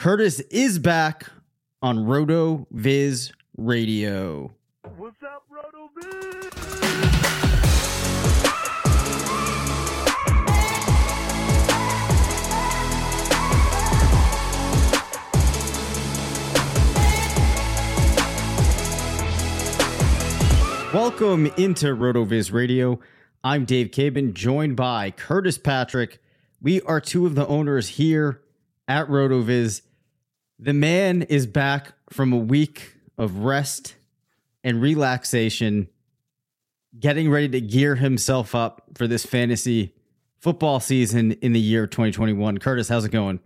Curtis is back on RotoViz Radio. What's up, RotoViz? Welcome into RotoViz Radio. I'm Dave Caban, joined by Curtis Patrick. We are two of the owners here at RotoViz. The man is back from a week of rest and relaxation, getting ready to gear himself up for this fantasy football season in the year 2021. Curtis, how's it going?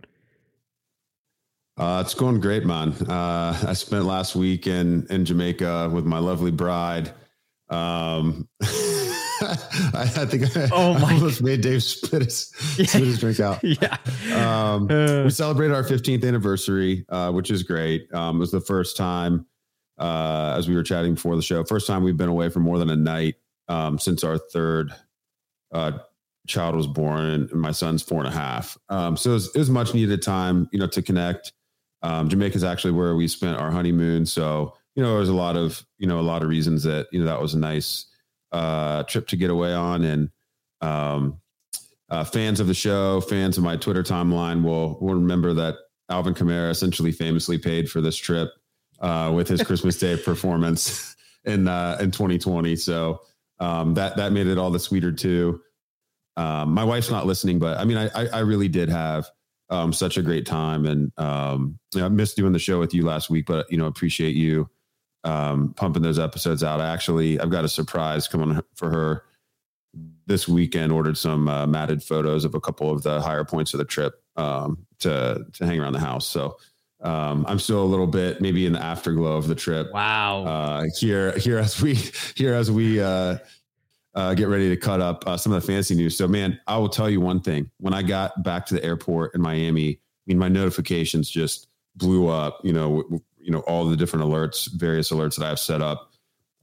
Uh, it's going great, man. Uh, I spent last week in in Jamaica with my lovely bride. Um, I, I think I, Oh my- I almost made Dave spit his, spit his drink out. yeah. Um, Uh. we celebrated our 15th anniversary, uh, which is great. Um, it was the first time, uh, as we were chatting before the show, first time we've been away for more than a night um, since our third uh, child was born, and my son's four and a half. Um, so it was, it was much needed time, you know, to connect. Um, Jamaica is actually where we spent our honeymoon, so you know, there was a lot of you know a lot of reasons that you know that was a nice uh, trip to get away on, and um, uh, fans of the show, fans of my Twitter timeline will will remember that Alvin Kamara essentially famously paid for this trip uh, with his Christmas Day performance in uh, in 2020. So um, that that made it all the sweeter too. Um, my wife's not listening, but I mean, I I, I really did have um, such a great time, and um, you know, I missed doing the show with you last week, but you know, appreciate you um, pumping those episodes out. I actually I've got a surprise coming for her this weekend. Ordered some uh, matted photos of a couple of the higher points of the trip um, to to hang around the house. So um, I'm still a little bit maybe in the afterglow of the trip. Wow. Uh, here here as we here as we uh, uh, get ready to cut up uh, some of the fancy news. So man, I will tell you one thing. When I got back to the airport in Miami, I mean my notifications just blew up. You know, you know all the different alerts, various alerts that I have set up.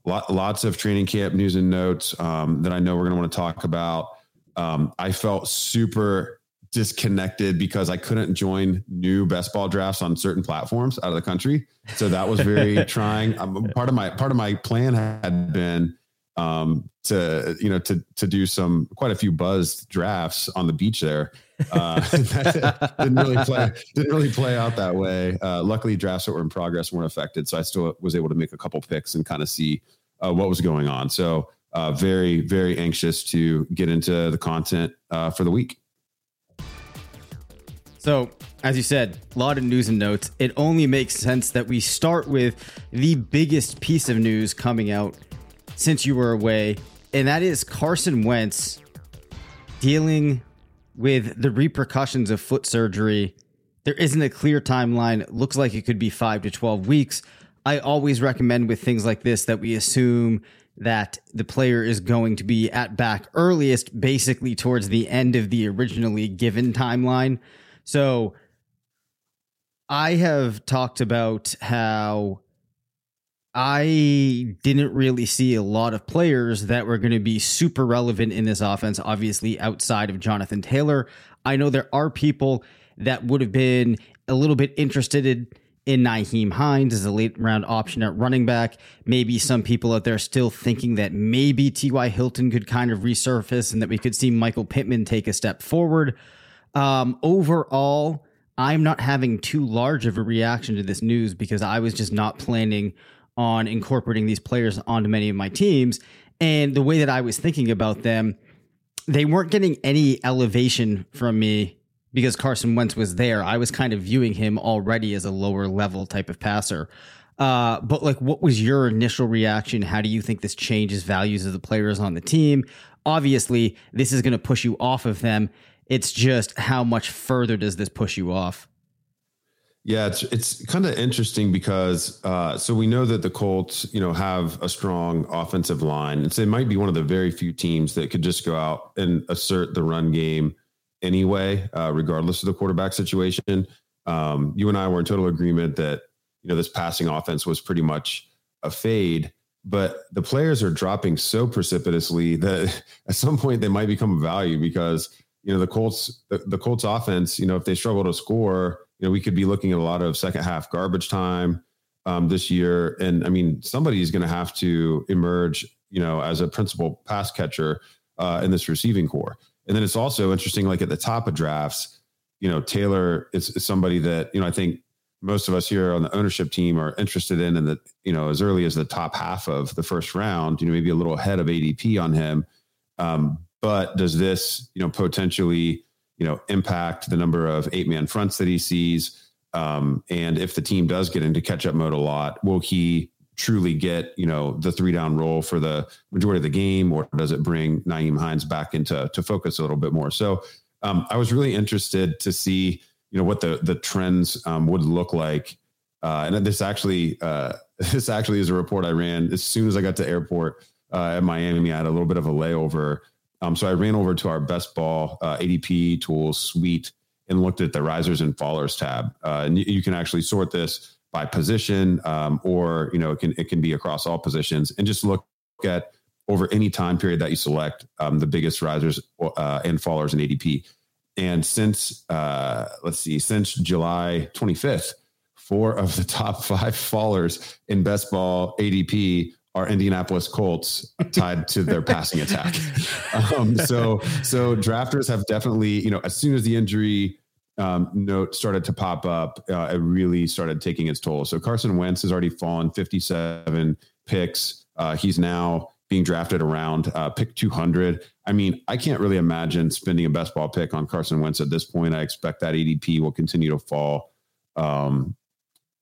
Lot, lots of training camp news and notes um, that I know we're going to want to talk about. Um, I felt super disconnected because I couldn't join new best ball drafts on certain platforms out of the country. So that was very trying. Um, part of my part of my plan had been um, to you know to to do some quite a few buzzed drafts on the beach there. Uh, didn't really play didn't really play out that way. Uh, luckily, drafts that were in progress weren't affected, so I still was able to make a couple picks and kind of see uh, what was going on. So uh, very very anxious to get into the content uh, for the week. So, as you said, a lot of news and notes. It only makes sense that we start with the biggest piece of news coming out since you were away, and that is Carson Wentz dealing with the repercussions of foot surgery. There isn't a clear timeline. Looks like it could be five to 12 weeks. I always recommend with things like this that we assume that the player is going to be at back earliest, basically towards the end of the originally given timeline. So I have talked about how I didn't really see a lot of players that were going to be super relevant in this offense, obviously outside of Jonathan Taylor. I know there are people that would have been a little bit interested in, in Nyheim Hines as a late round option at running back. Maybe some people out there still thinking that maybe T.Y. Hilton could kind of resurface and that we could see Michael Pittman take a step forward. Um, overall, I'm not having too large of a reaction to this news because I was just not planning on incorporating these players onto many of my teams. And the way that I was thinking about them, they weren't getting any elevation from me because Carson Wentz was there. I was kind of viewing him already as a lower level type of passer. Uh, but like, what was your initial reaction? How do you think this changes values of the players on the team? Obviously, this is going to push you off of them. It's just how much further does this push you off? Yeah, it's it's kind of interesting because uh, so we know that the Colts, you know, have a strong offensive line, and so they might be one of the very few teams that could just go out and assert the run game anyway, uh, regardless of the quarterback situation. Um, you and I were in total agreement that you know this passing offense was pretty much a fade, but the players are dropping so precipitously that at some point they might become a value because you know the Colts the, the Colts offense, you know, if they struggle to score you know, we could be looking at a lot of second half garbage time um, this year. And I mean, somebody is going to have to emerge, you know, as a principal pass catcher uh, in this receiving corps. And then it's also interesting, like at the top of drafts, you know, Taylor is, is somebody that, you know, I think most of us here on the ownership team are interested in, and that, you know, as early as the top half of the first round, you know, maybe a little ahead of ADP on him. Um, but does this, you know, potentially, you know, impact the number of eight man fronts that he sees. Um, and if the team does get into catch up mode a lot, will he truly get, you know, the three down role for the majority of the game, or does it bring Nyheim Hines back into to focus a little bit more? So um, I was really interested to see, you know, what the the trends um, would look like. Uh, and this actually, uh, this actually is a report I ran as soon as I got to airport uh, at Miami. I had a little bit of a layover um, so I ran over to our best ball uh, ADP tools suite and looked at the risers and fallers tab. Uh, and you, can actually sort this by position, um, or you know, it can it can be across all positions, and just look at over any time period that you select um, the biggest risers uh, and fallers in ADP. And since uh, let's see, since July 25th, four of the top five fallers in best ball ADP are Indianapolis Colts tied to their passing attack. Um, so, so drafters have definitely, you know, as soon as the injury um, note started to pop up, uh, it really started taking its toll. So Carson Wentz has already fallen 57 picks. Uh, he's now being drafted around uh, pick 200. I mean, I can't really imagine spending a best ball pick on Carson Wentz at this point. I expect that ADP will continue to fall um,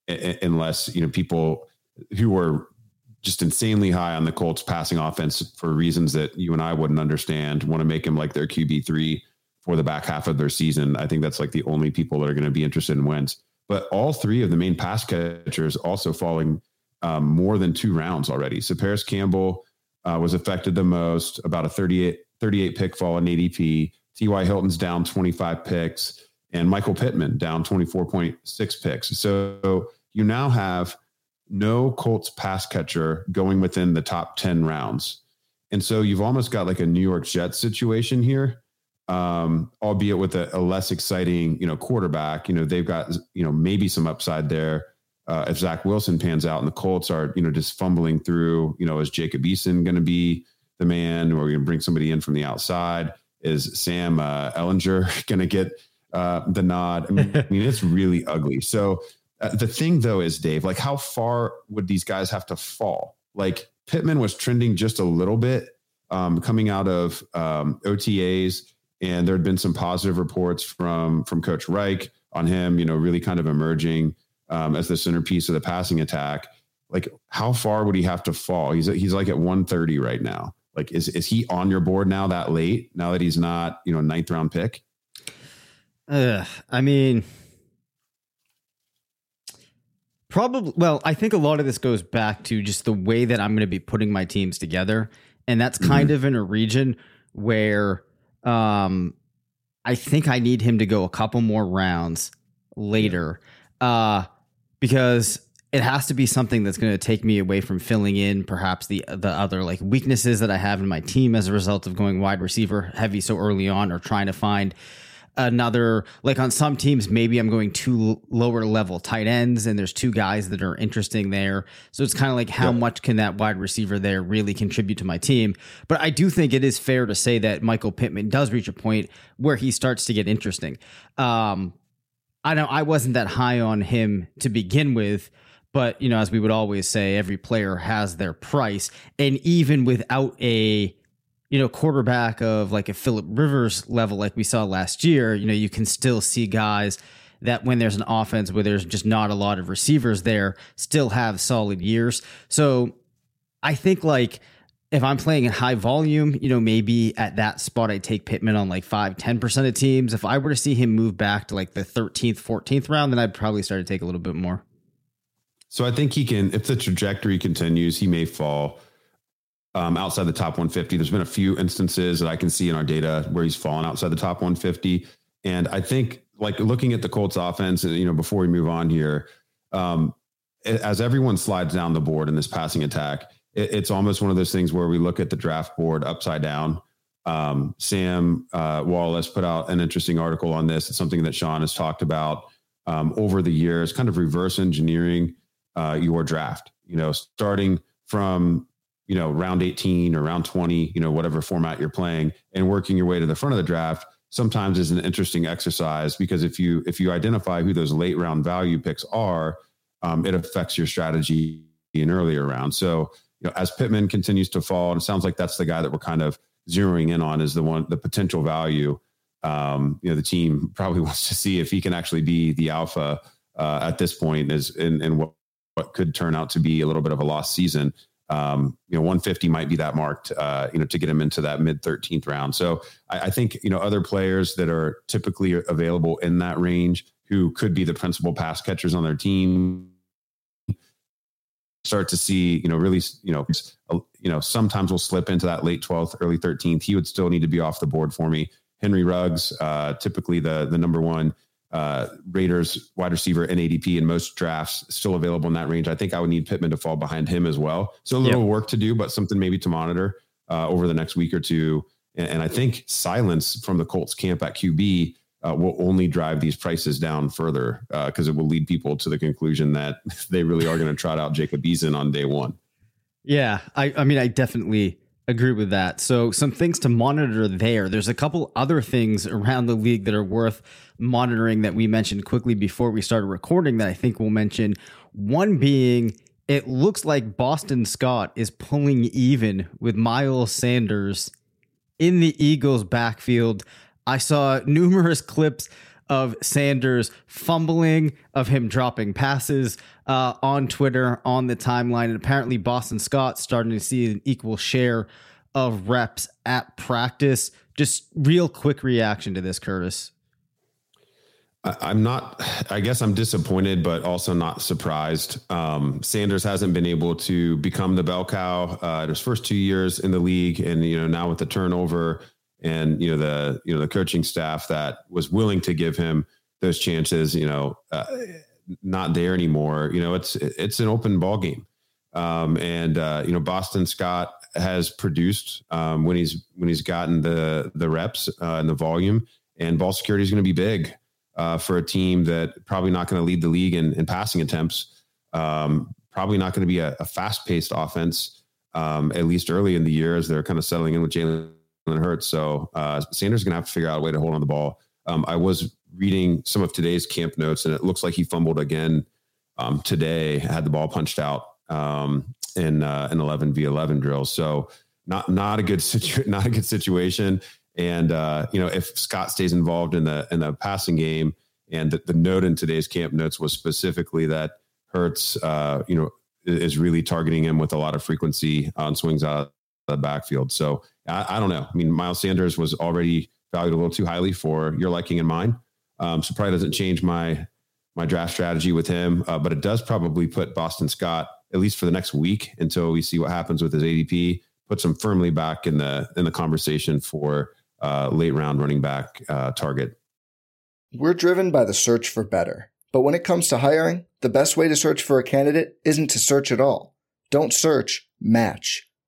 unless, you know, people who are just insanely high on the Colts passing offense for reasons that you and I wouldn't understand. Want to make him like their QB three for the back half of their season. I think that's like the only people that are going to be interested in Wentz. But all three of the main pass catchers also falling um, more than two rounds already. So Parris Campbell uh, was affected the most, about a 38, 38 pick fall in ADP. T.Y. Hilton's down 25 picks, and Michael Pittman down 24.6 picks. So you now have no Colts pass catcher going within the top 10 rounds. And so you've almost got like a New York Jets situation here, um, albeit with a, a, less exciting, you know, quarterback. You know, they've got, you know, maybe some upside there. Uh, if Zach Wilson pans out and the Colts are, you know, just fumbling through, you know, is Jacob Eason going to be the man or are we going to bring somebody in from the outside? Is Sam uh, Ehlinger going to get uh, the nod? I mean, I mean, it's really ugly. So uh, the thing though is, Dave, like how far would these guys have to fall? Like Pittman was trending just a little bit um, coming out of um, OTAs, and there had been some positive reports from from Coach Reich on him. You know, really kind of emerging um, as the centerpiece of the passing attack. Like, how far would he have to fall? He's he's like at 130 right now. Like, is is he on your board now that late? Now that he's not, you know, ninth round pick. Uh, I mean, Probably, well, I think a lot of this goes back to just the way that I'm going to be putting my teams together. And that's kind mm-hmm. of in a region where um, I think I need him to go a couple more rounds later uh, because it has to be something that's going to take me away from filling in perhaps the the other like weaknesses that I have in my team as a result of going wide receiver heavy so early on or trying to find another like on some teams maybe i'm going two lower level tight ends and there's two guys that are interesting there. So it's kind of like how much can that wide receiver there really contribute to my team? But i do think it is fair to say that michael pittman does reach a point where he starts to get interesting. Um I know I wasn't that high on him to begin with, but you know, as we would always say, every player has their price, and even without a you know quarterback of like a Philip Rivers level, like we saw last year, you know, you can still see guys that when there's an offense where there's just not a lot of receivers there, still have solid years. So I think like if I'm playing in high volume, you know, maybe at that spot I take Pittman on like 5, 10% of teams. If I were to see him move back to like the 13th, 14th round, then I'd probably start to take a little bit more. So I think he can, if the trajectory continues, he may fall um, outside the top 150. There's been a few instances that I can see in our data where he's fallen outside the top 150. And I think, like looking at the Colts offense, you know, before we move on here, um, as everyone slides down the board in this passing attack, it, it's almost one of those things where we look at the draft board upside down. Um, Sam uh, Wallace put out an interesting article on this. It's something that Sean has talked about um, over the years, kind of reverse engineering uh, your draft. You know, starting from you know round 18 or round 20, you know whatever format you're playing, and working your way to the front of the draft. Sometimes is an interesting exercise because if you if you identify who those late round value picks are, um, it affects your strategy in earlier rounds. So you know, as Pittman continues to fall, and it sounds like that's the guy that we're kind of zeroing in on is the one, the potential value. Um, you know, the team probably wants to see if he can actually be the alpha uh, at this point is in, in what, what could turn out to be a little bit of a lost season. Um, you know, 150 might be that marked, uh, you know, to get him into that mid 13th round. So I, I, think, you know, other players that are typically available in that range who could be the principal pass catchers on their team start to see, you know, really, you know, you know, sometimes we'll slip into that late 12th, early 13th. He would still need to be off the board for me. Henry Ruggs, uh, typically the the number one uh, Raiders wide receiver in ADP in most drafts, still available in that range. I think I would need Pittman to fall behind him as well. So a little yep. work to do, but something maybe to monitor uh, over the next week or two. And, and I think silence from the Colts camp at QB uh, will only drive these prices down further because uh, it will lead people to the conclusion that they really are going to trot out Jacob Eason on day one. Yeah, I, I mean, I definitely agree with that. So, some things to monitor there. There's a couple other things around the league that are worth monitoring that we mentioned quickly before we started recording that I think we'll mention. One being, it looks like Boston Scott is pulling even with Miles Sanders in the Eagles' backfield. I saw numerous clips of Sanders fumbling, of him dropping passes uh, on Twitter, on the timeline. And apparently, Boston Scott starting to see an equal share of reps at practice. Just real quick reaction to this, Curtis. I'm not, I guess I'm disappointed, but also not surprised. Um, Sanders hasn't been able to become the bell cow uh, in his first two years in the league. And, you know, now with the turnover, and you know the you know the coaching staff that was willing to give him those chances you know uh, not there anymore. You know it's it's an open ball game um, and uh, you know boston scott has produced um, when he's when he's gotten the the reps uh, and the volume and ball security is going to be big uh, for a team that probably not going to lead the league in, in passing attempts. Um, probably not going to be a, a fast paced offense um, at least early in the year as they're kind of settling in with Jalen Hurts. So uh, Sanders is going to have to figure out a way to hold on the ball. Um, I was reading some of today's camp notes, and it looks like he fumbled again um, today. Had the ball punched out um, in uh, an eleven v eleven drill. So not not a good situ- not a good situation. And uh, you know, if Scott stays involved in the in the passing game, and the, the note in today's camp notes was specifically that Hurts, uh, you know, is really targeting him with a lot of frequency on swings out the backfield. So I, I, don't know. I mean, Miles Sanders was already valued a little too highly for your liking and mine. Um, so probably doesn't change my my draft strategy with him, uh, but it does probably put Boston Scott at least for the next week until we see what happens with his ADP. Puts him firmly back in the in the conversation for uh, late round running back uh, target. We're driven by the search for better, but when it comes to hiring, the best way to search for a candidate isn't to search at all. Don't search. Match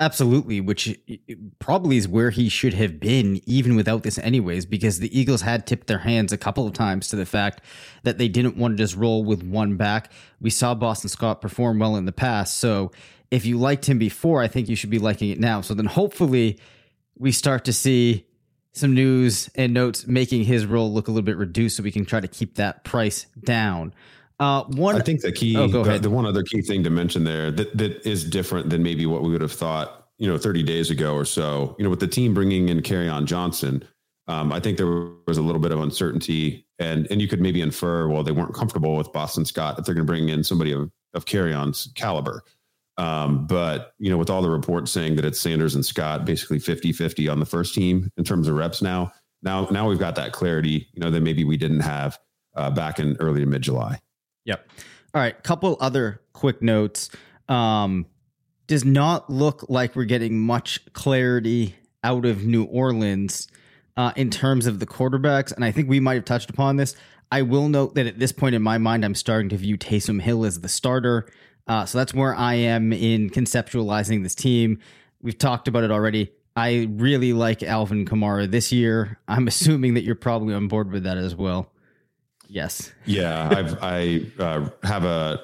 Absolutely, which probably is where he should have been even without this, anyways, because the Eagles had tipped their hands a couple of times to the fact that they didn't want to just roll with one back. We saw Boston Scott perform well in the past. So if you liked him before, I think you should be liking it now. So then hopefully we start to see some news and notes making his role look a little bit reduced so we can try to keep that price down. Uh, one, I think the key, Oh, the, the one other key thing to mention there that, that is different than maybe what we would have thought, you know, 30 days ago or so, you know, with the team bringing in Kerryon Johnson, um, I think there was a little bit of uncertainty and, and you could maybe infer, well, they weren't comfortable with Boston Scott if they're going to bring in somebody of, of Kerryon's caliber. Um, but you know, with all the reports saying that it's Sanders and Scott basically 50, 50 on the first team in terms of reps now, now, now we've got that clarity, you know, that maybe we didn't have uh, back in early to mid July. Yep. All right. Couple other quick notes. Um, does not look like we're getting much clarity out of New Orleans uh, in terms of the quarterbacks, and I think we might have touched upon this. I will note that at this point in my mind, I'm starting to view Taysom Hill as the starter. Uh, so that's where I am in conceptualizing this team. We've talked about it already. I really like Alvin Kamara this year. I'm assuming that you're probably on board with that as well. Yes. Yeah, I've I uh, have a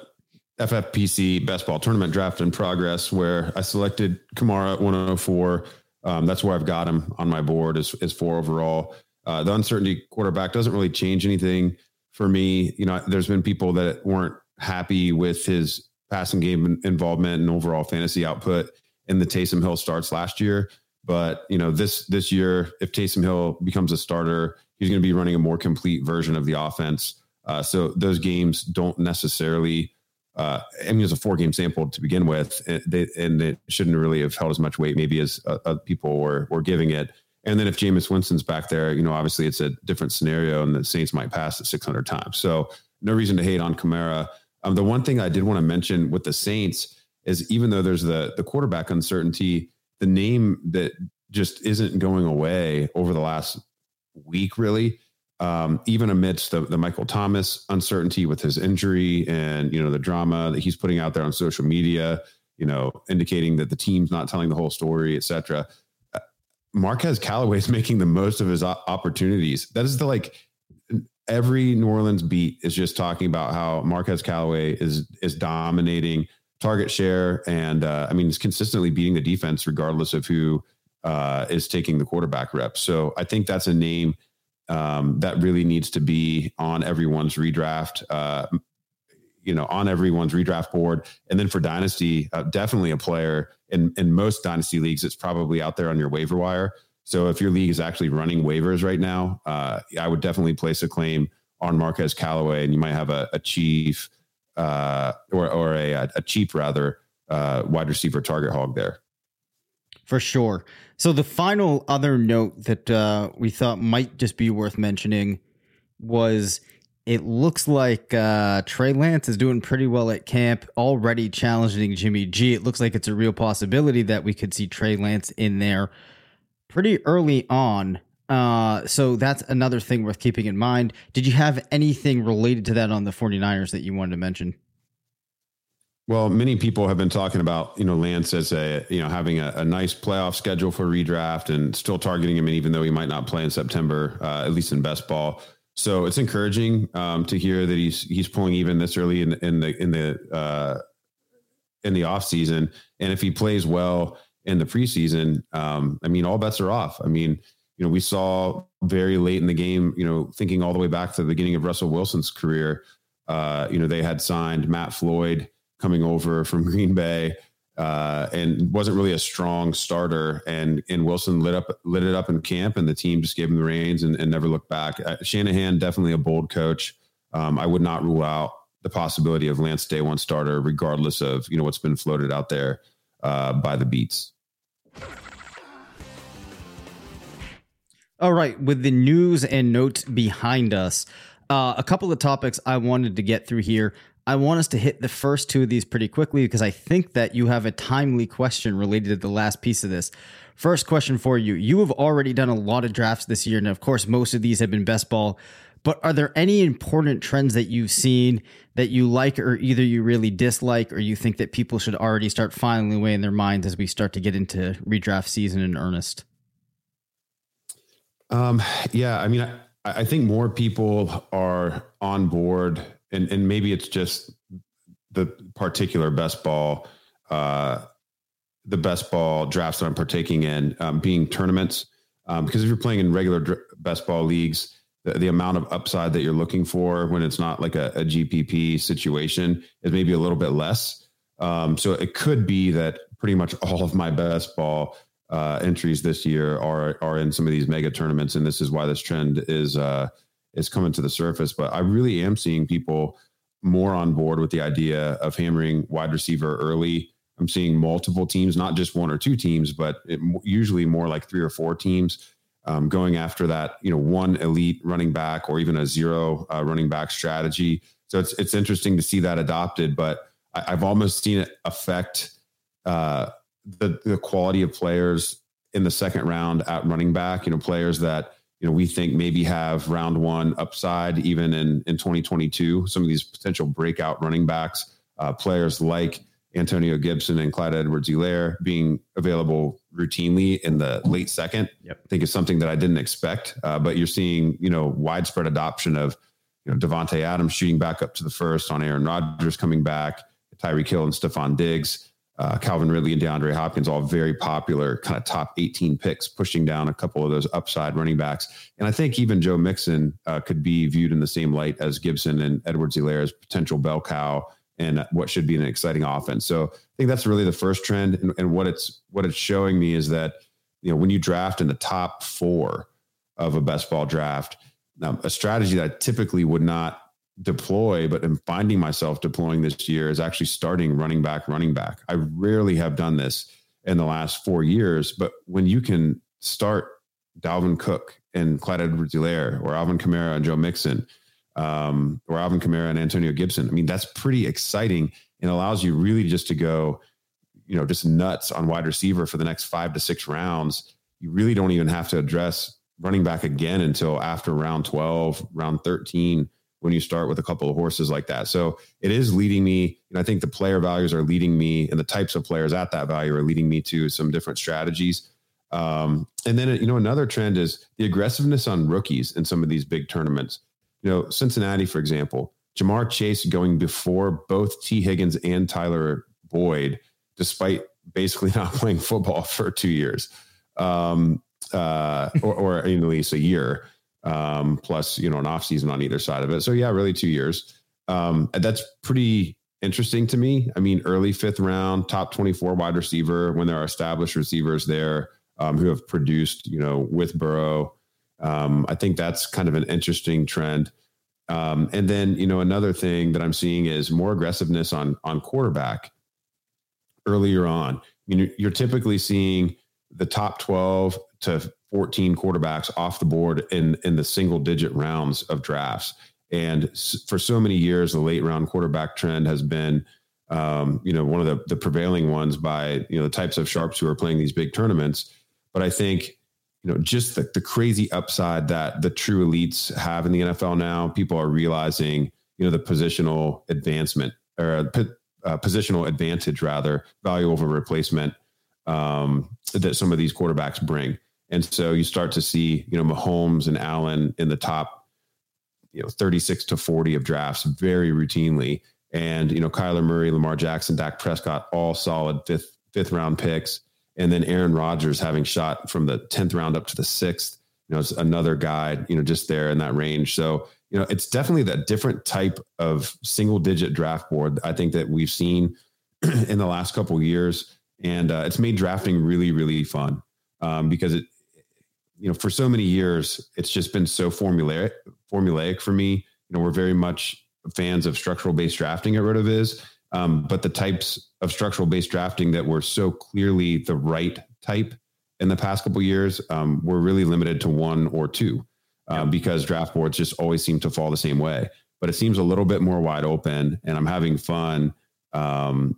FFPC best ball tournament draft in progress where I selected Kamara at 104. Um, that's where I've got him on my board as is four overall. Uh, the uncertainty quarterback doesn't really change anything for me. You know, there's been people that weren't happy with his passing game involvement and overall fantasy output in the Taysom Hill starts last year. But you know, this this year, if Taysom Hill becomes a starter, he's going to be running a more complete version of the offense. Uh, so those games don't necessarily. Uh, I mean, it's a four game sample to begin with, and, they, and it shouldn't really have held as much weight maybe as uh, people were were giving it. And then if Jameis Winston's back there, you know, obviously it's a different scenario, and the Saints might pass it 600 times. So no reason to hate on Kamara. Um, the one thing I did want to mention with the Saints is even though there's the the quarterback uncertainty, the name that just isn't going away over the last week, really. Um, even amidst the, the Michael Thomas uncertainty with his injury and you know the drama that he's putting out there on social media, you know, indicating that the team's not telling the whole story, etc. Uh, Marquez Callaway is making the most of his opportunities. That is the like every New Orleans beat is just talking about how Marquez Callaway is is dominating target share, and uh, I mean, he's consistently beating the defense regardless of who uh, is taking the quarterback reps. So I think that's a name um, that really needs to be on everyone's redraft. Uh, you know, on everyone's redraft board, and then for dynasty, uh, definitely a player in in most dynasty leagues. It's probably out there on your waiver wire. So if your league is actually running waivers right now, uh, I would definitely place a claim on Marquez Callaway, and you might have a, a chief uh, or or a, a cheap rather uh, wide receiver target hog there. For sure. So the final other note that uh, we thought might just be worth mentioning was it looks like uh, Trey Lance is doing pretty well at camp, already challenging Jimmy G. It looks like it's a real possibility that we could see Trey Lance in there pretty early on. Uh, so that's another thing worth keeping in mind. Did you have anything related to that on the 49ers that you wanted to mention? Well, many people have been talking about you know Lance as a you know having a, a nice playoff schedule for redraft and still targeting him, and even though he might not play in September, uh, at least in best ball. So it's encouraging um, to hear that he's he's pulling even this early in, in the in the uh, in the off season, and if he plays well in the preseason, um, I mean, all bets are off. I mean, you know, we saw very late in the game, you know, thinking all the way back to the beginning of Russell Wilson's career, uh, you know, they had signed Matt Floyd coming over from Green Bay uh, and wasn't really a strong starter. And and Wilson lit up lit it up in camp, and the team just gave him the reins and, and never looked back. Uh, Shanahan definitely a bold coach. Um, I would not rule out the possibility of Lance day one starter, regardless of you know what's been floated out there uh, by the beats. All right, with the news and notes behind us, uh, a couple of topics I wanted to get through here. I want us to hit the first two of these pretty quickly because I think that you have a timely question related to the last piece of this. First question for you. You have already done a lot of drafts this year, and of course, most of these have been best ball. But are there any important trends that you've seen that you like, or either you really dislike, or you think that people should already start filing away in their minds as we start to get into redraft season in earnest? Um, yeah, I mean, I, I think more people are on board, and and maybe it's just the particular best ball, uh, the best ball drafts that I'm partaking in um, being tournaments. Um, because if you're playing in regular dr- best ball leagues, the, the, amount of upside that you're looking for when it's not like a, a GPP situation is maybe a little bit less. Um, so it could be that pretty much all of my best ball uh, entries this year are are in some of these mega tournaments, and this is why this trend is uh, is coming to the surface. But I really am seeing people more on board with the idea of hammering wide receiver early. I'm seeing multiple teams, not just one or two teams, but it, usually more like three or four teams um, going after that. You know, one elite running back or even a zero uh, running back strategy. So it's it's interesting to see that adopted, but I, have almost seen it affect. Uh, the the quality of players in the second round at running back. You know, players that you know we think maybe have round one upside even in in 2022. Some of these potential breakout running backs, uh, players like Antonio Gibson and Clyde Edwards-Helaire being available routinely in the late second. Yep. I think is something that I didn't expect. Uh, but you're seeing you know widespread adoption of you know Davante Adams shooting back up to the first on Aaron Rodgers coming back, Tyreek Hill and Stefon Diggs uh, Calvin Ridley and DeAndre Hopkins, all very popular, kind of top 18 picks, pushing down a couple of those upside running backs. And I think even Joe Mixon uh, could be viewed in the same light as Gibson and Edwards-Helaire as potential bell cow and what should be an exciting offense. So I think that's really the first trend. And, and what it's what it's showing me is that you know when you draft in the top four of a best ball draft, now a strategy that I typically would not deploy, but am finding myself deploying this year is actually starting running back, running back. I rarely have done this in the last four years, but when you can start Dalvin Cook and Clyde Edwards-Helaire or Alvin Kamara and Joe Mixon, um, or Alvin Kamara and Antonio Gibson, I mean, that's pretty exciting and allows you really just to go, you know, just nuts on wide receiver for the next five to six rounds. You really don't even have to address running back again until after round 12, round 13 when you start with a couple of horses like that. So it is leading me, and I think the player values are leading me, and the types of players at that value are leading me to some different strategies. Um, and then you know another trend is the aggressiveness on rookies in some of these big tournaments. You know, Cincinnati, for example, Ja'Marr Chase going before both Tee Higgins and Tyler Boyd, despite basically not playing football for two years, um, uh, or, or at least a year um, plus you know an off season on either side of it. So yeah, really two years. Um, that's pretty interesting to me. I mean, early fifth round, top twenty four wide receiver when there are established receivers there um, who have produced you know with Burrow. Um, I think that's kind of an interesting trend. Um, and then you know another thing that I'm seeing is more aggressiveness on on quarterback earlier on. I mean, you're typically seeing the top 12 to 14 quarterbacks off the board in in the single digit rounds of drafts. And for so many years, the late round quarterback trend has been, um, you know, one of the, the prevailing ones by you know the types of sharps who are playing these big tournaments. But I think, you know, just the, the crazy upside that the true elites have in the NFL now, people are realizing, you know, the positional advancement or uh, positional advantage rather, value over replacement um, that some of these quarterbacks bring. And so you start to see, you know, Mahomes and Allen in the top, you know, 36 to 40 of drafts very routinely. And, you know, Kyler Murray, Lamar Jackson, Dak Prescott, all solid fifth, fifth round picks. And then Aaron Rodgers having shot from the 10th round up to the sixth, you know, it's another guy, you know, just there in that range. So, you know, it's definitely that different type of single digit draft board. I think that we've seen in the last couple years. And uh, it's made drafting really, really fun um, because it, you know, for so many years, it's just been so formulaic, formulaic for me. You know, we're very much fans of structural based drafting at RotoViz, um, but the types of structural based drafting that were so clearly the right type in the past couple years, um, we're really limited to one or two uh, because draft boards just always seem to fall the same way. But it seems a little bit more wide open, and I'm having fun. Um,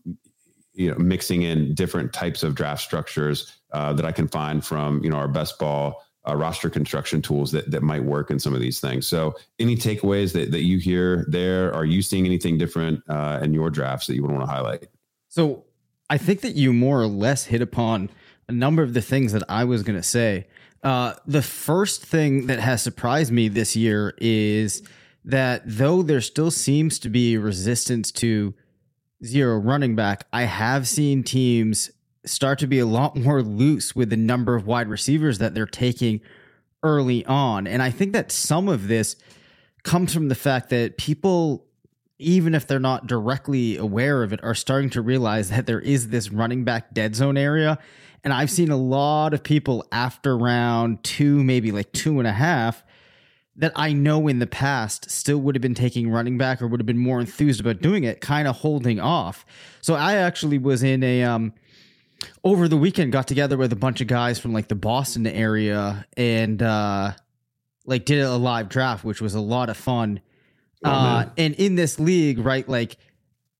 you know, mixing in different types of draft structures uh, that I can find from you know our best ball uh, roster construction tools that that might work in some of these things. So, any takeaways that that you hear there? Are you seeing anything different uh, in your drafts that you would want to highlight? So, I think that you more or less hit upon a number of the things that I was going to say. Uh, the first thing that has surprised me this year is that though there still seems to be resistance to zero running back, I have seen teams start to be a lot more loose with the number of wide receivers that they're taking early on. And I think that some of this comes from the fact that people even if they're not directly aware of it, are starting to realize that there is this running back dead zone area. And I've seen a lot of people after round two, maybe like two and a half, that I know in the past still would have been taking running back or would have been more enthused about doing it, kind of holding off. So I actually was in a um over the weekend got together with a bunch of guys from like the Boston area and uh like did a live draft, which was a lot of fun. Oh, uh and in this league, right, like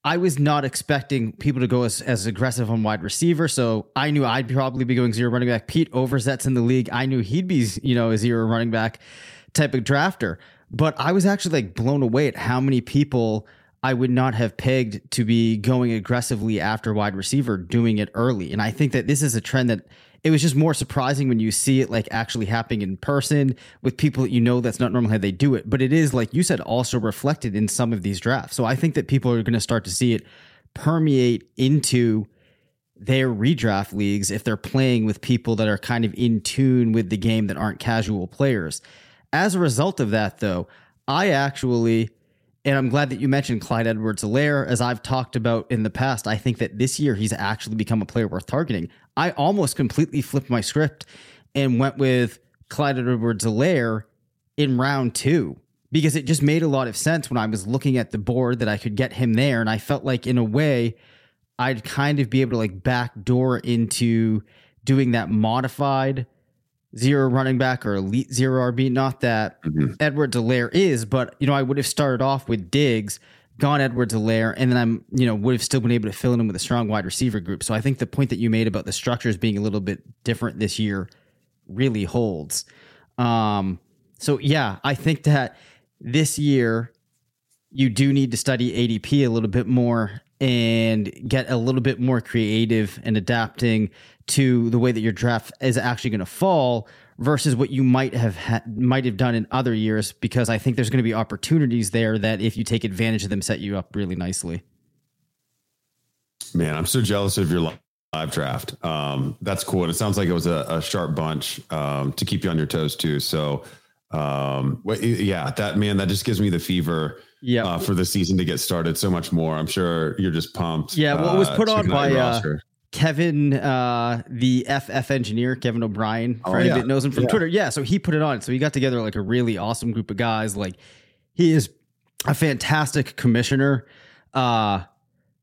I was not expecting people to go as, as aggressive on wide receiver. So I knew I'd probably be going zero running back. Pete Overzet's in the league. I knew he'd be, you know, a zero running back type of drafter. But I was actually like blown away at how many people I would not have pegged to be going aggressively after wide receiver doing it early. And I think that this is a trend that it was just more surprising when you see it like actually happening in person with people that you know that's not normally how they do it. But it is, like you said, also reflected in some of these drafts. So I think that people are going to start to see it permeate into their redraft leagues if they're playing with people that are kind of in tune with the game that aren't casual players. As a result of that, though, I actually, and I'm glad that you mentioned Clyde Edwards-Helaire. As I've talked about in the past, I think that this year he's actually become a player worth targeting. I almost completely flipped my script and went with Clyde Edwards-Helaire in round two because it just made a lot of sense when I was looking at the board that I could get him there. And I felt like, in a way, I'd kind of be able to like backdoor into doing that modified zero running back or elite zero RB. Not that Mhm. Edwards-Helaire is, but you know, I would have started off with Diggs, gone Edwards-Helaire, and then I'm, you know, would have still been able to fill in with a strong wide receiver group. So I think the point that you made about the structures being a little bit different this year really holds. Um, so yeah, I think that this year you do need to study ADP a little bit more and get a little bit more creative and adapting to the way that your draft is actually going to fall versus what you might have ha- might have done in other years because I think there's going to be opportunities there that if you take advantage of them set you up really nicely. Man, I'm so jealous of your live draft. Um, that's cool. And it sounds like it was a, a sharp bunch um, to keep you on your toes too. So, um, yeah, that man, that just gives me the fever Yeah. uh, for the season to get started so much more. I'm sure you're just pumped. Yeah, well, it was uh, put to on get on your by, uh. Kevin, uh, the FF engineer, Kevin O'Brien, for Oh, anybody yeah. that knows him from Yeah. Twitter. Yeah, so he put it on. So he got together like a really awesome group of guys. Like he is a fantastic commissioner. Uh,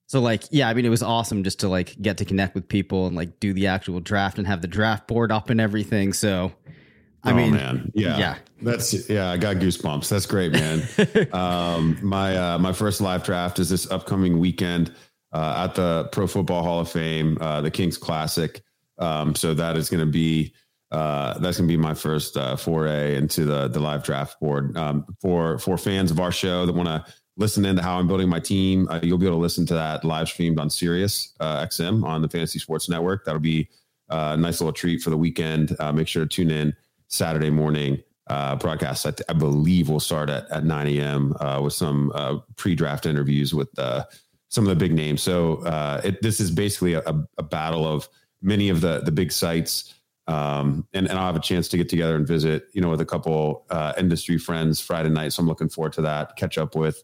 so like, yeah, I mean, it was awesome just to like get to connect with people and like do the actual draft and have the draft board up and everything. So, I oh mean, man, yeah, yeah. that's yeah, I got goosebumps. That's great, man. um, my uh, my first live draft is this upcoming weekend uh, at the Pro Football Hall of Fame, uh, the Kings Classic. Um, so that is going to be uh, that's going to be my first uh, foray into the the live draft board. Um, for for fans of our show that want to listen into how I'm building my team, uh, you'll be able to listen to that live streamed on Sirius uh, XM on the Fantasy Sports Network. That'll be uh, a nice little treat for the weekend. Uh, make sure to tune in Saturday morning. Uh, broadcast, I, I believe, will start at, at 9 a.m. Uh, with some uh, pre-draft interviews with uh, some of the big names. So uh, it, this is basically a, a battle of many of the the big sites, um, and, and I'll have a chance to get together and visit, you know, with a couple uh, industry friends Friday night. So I'm looking forward to that. Catch up with,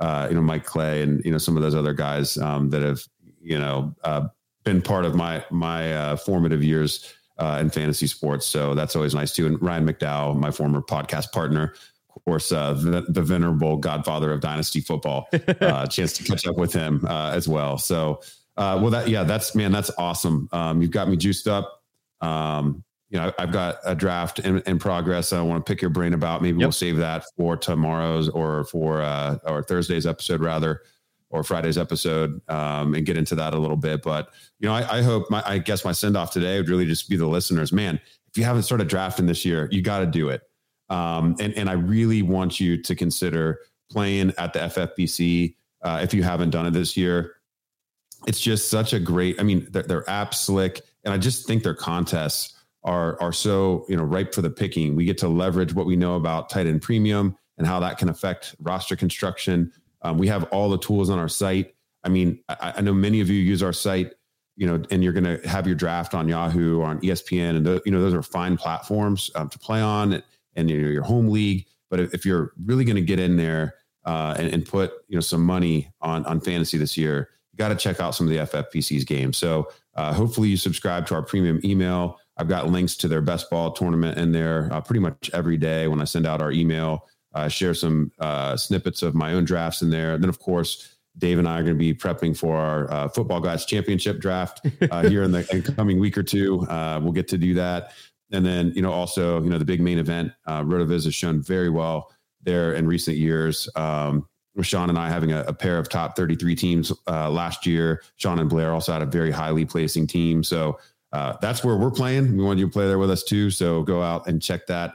you know, Mike Clay and you know some of those other guys um, that have you know been part of my my formative years uh, in fantasy sports. So that's always nice too. And Ryan McDowell, my former podcast partner, of course, uh, the, the venerable godfather of dynasty football, uh, chance to catch up with him uh, as well. So, uh, well, that yeah, that's man, that's awesome. Um, you've got me juiced up. Um, you know, I've got a draft in, in progress. I want to pick your brain about. Maybe Yep. we'll save that for tomorrow's or for uh, or Thursday's episode rather, or Friday's episode, um, and get into that a little bit. But you know, I, I hope my, I guess my send off today would really just be the listeners. Man, if you haven't started drafting this year, you got to do it. Um, and and I really want you to consider playing at the FFPC uh, if you haven't done it this year. It's just such a great. I mean, their, their app's slick, and I just think their contests are are so you know ripe for the picking. We get to leverage what we know about tight end premium and how that can affect roster construction. Um, we have all the tools on our site. I mean, I, I know many of you use our site, you know, and you're going to have your draft on Yahoo or on ESPN, and those, you know those are fine platforms um, to play on, and you know, your home league. But if, if you're really going to get in there uh, and, and put you know some money on on fantasy this year, you got to check out some of the FFPC's games. So uh, hopefully you subscribe to our premium email. I've got links to their best ball tournament in there uh, pretty much every day when I send out our email. Uh, share some uh, snippets of my own drafts in there. And then, of course, Dave and I are going to be prepping for our uh, Football Guys Championship draft uh, here in the in coming week or two. Uh, we'll get to do that. And then, you know, also, you know, the big main event, uh, RotoViz has shown very well there in recent years. Um, with Sean and I having a, a pair of top 33 teams uh, last year. Sean and Blair also had a very highly placing team. So uh, that's where we're playing. We want you to play there with us too. So go out and check that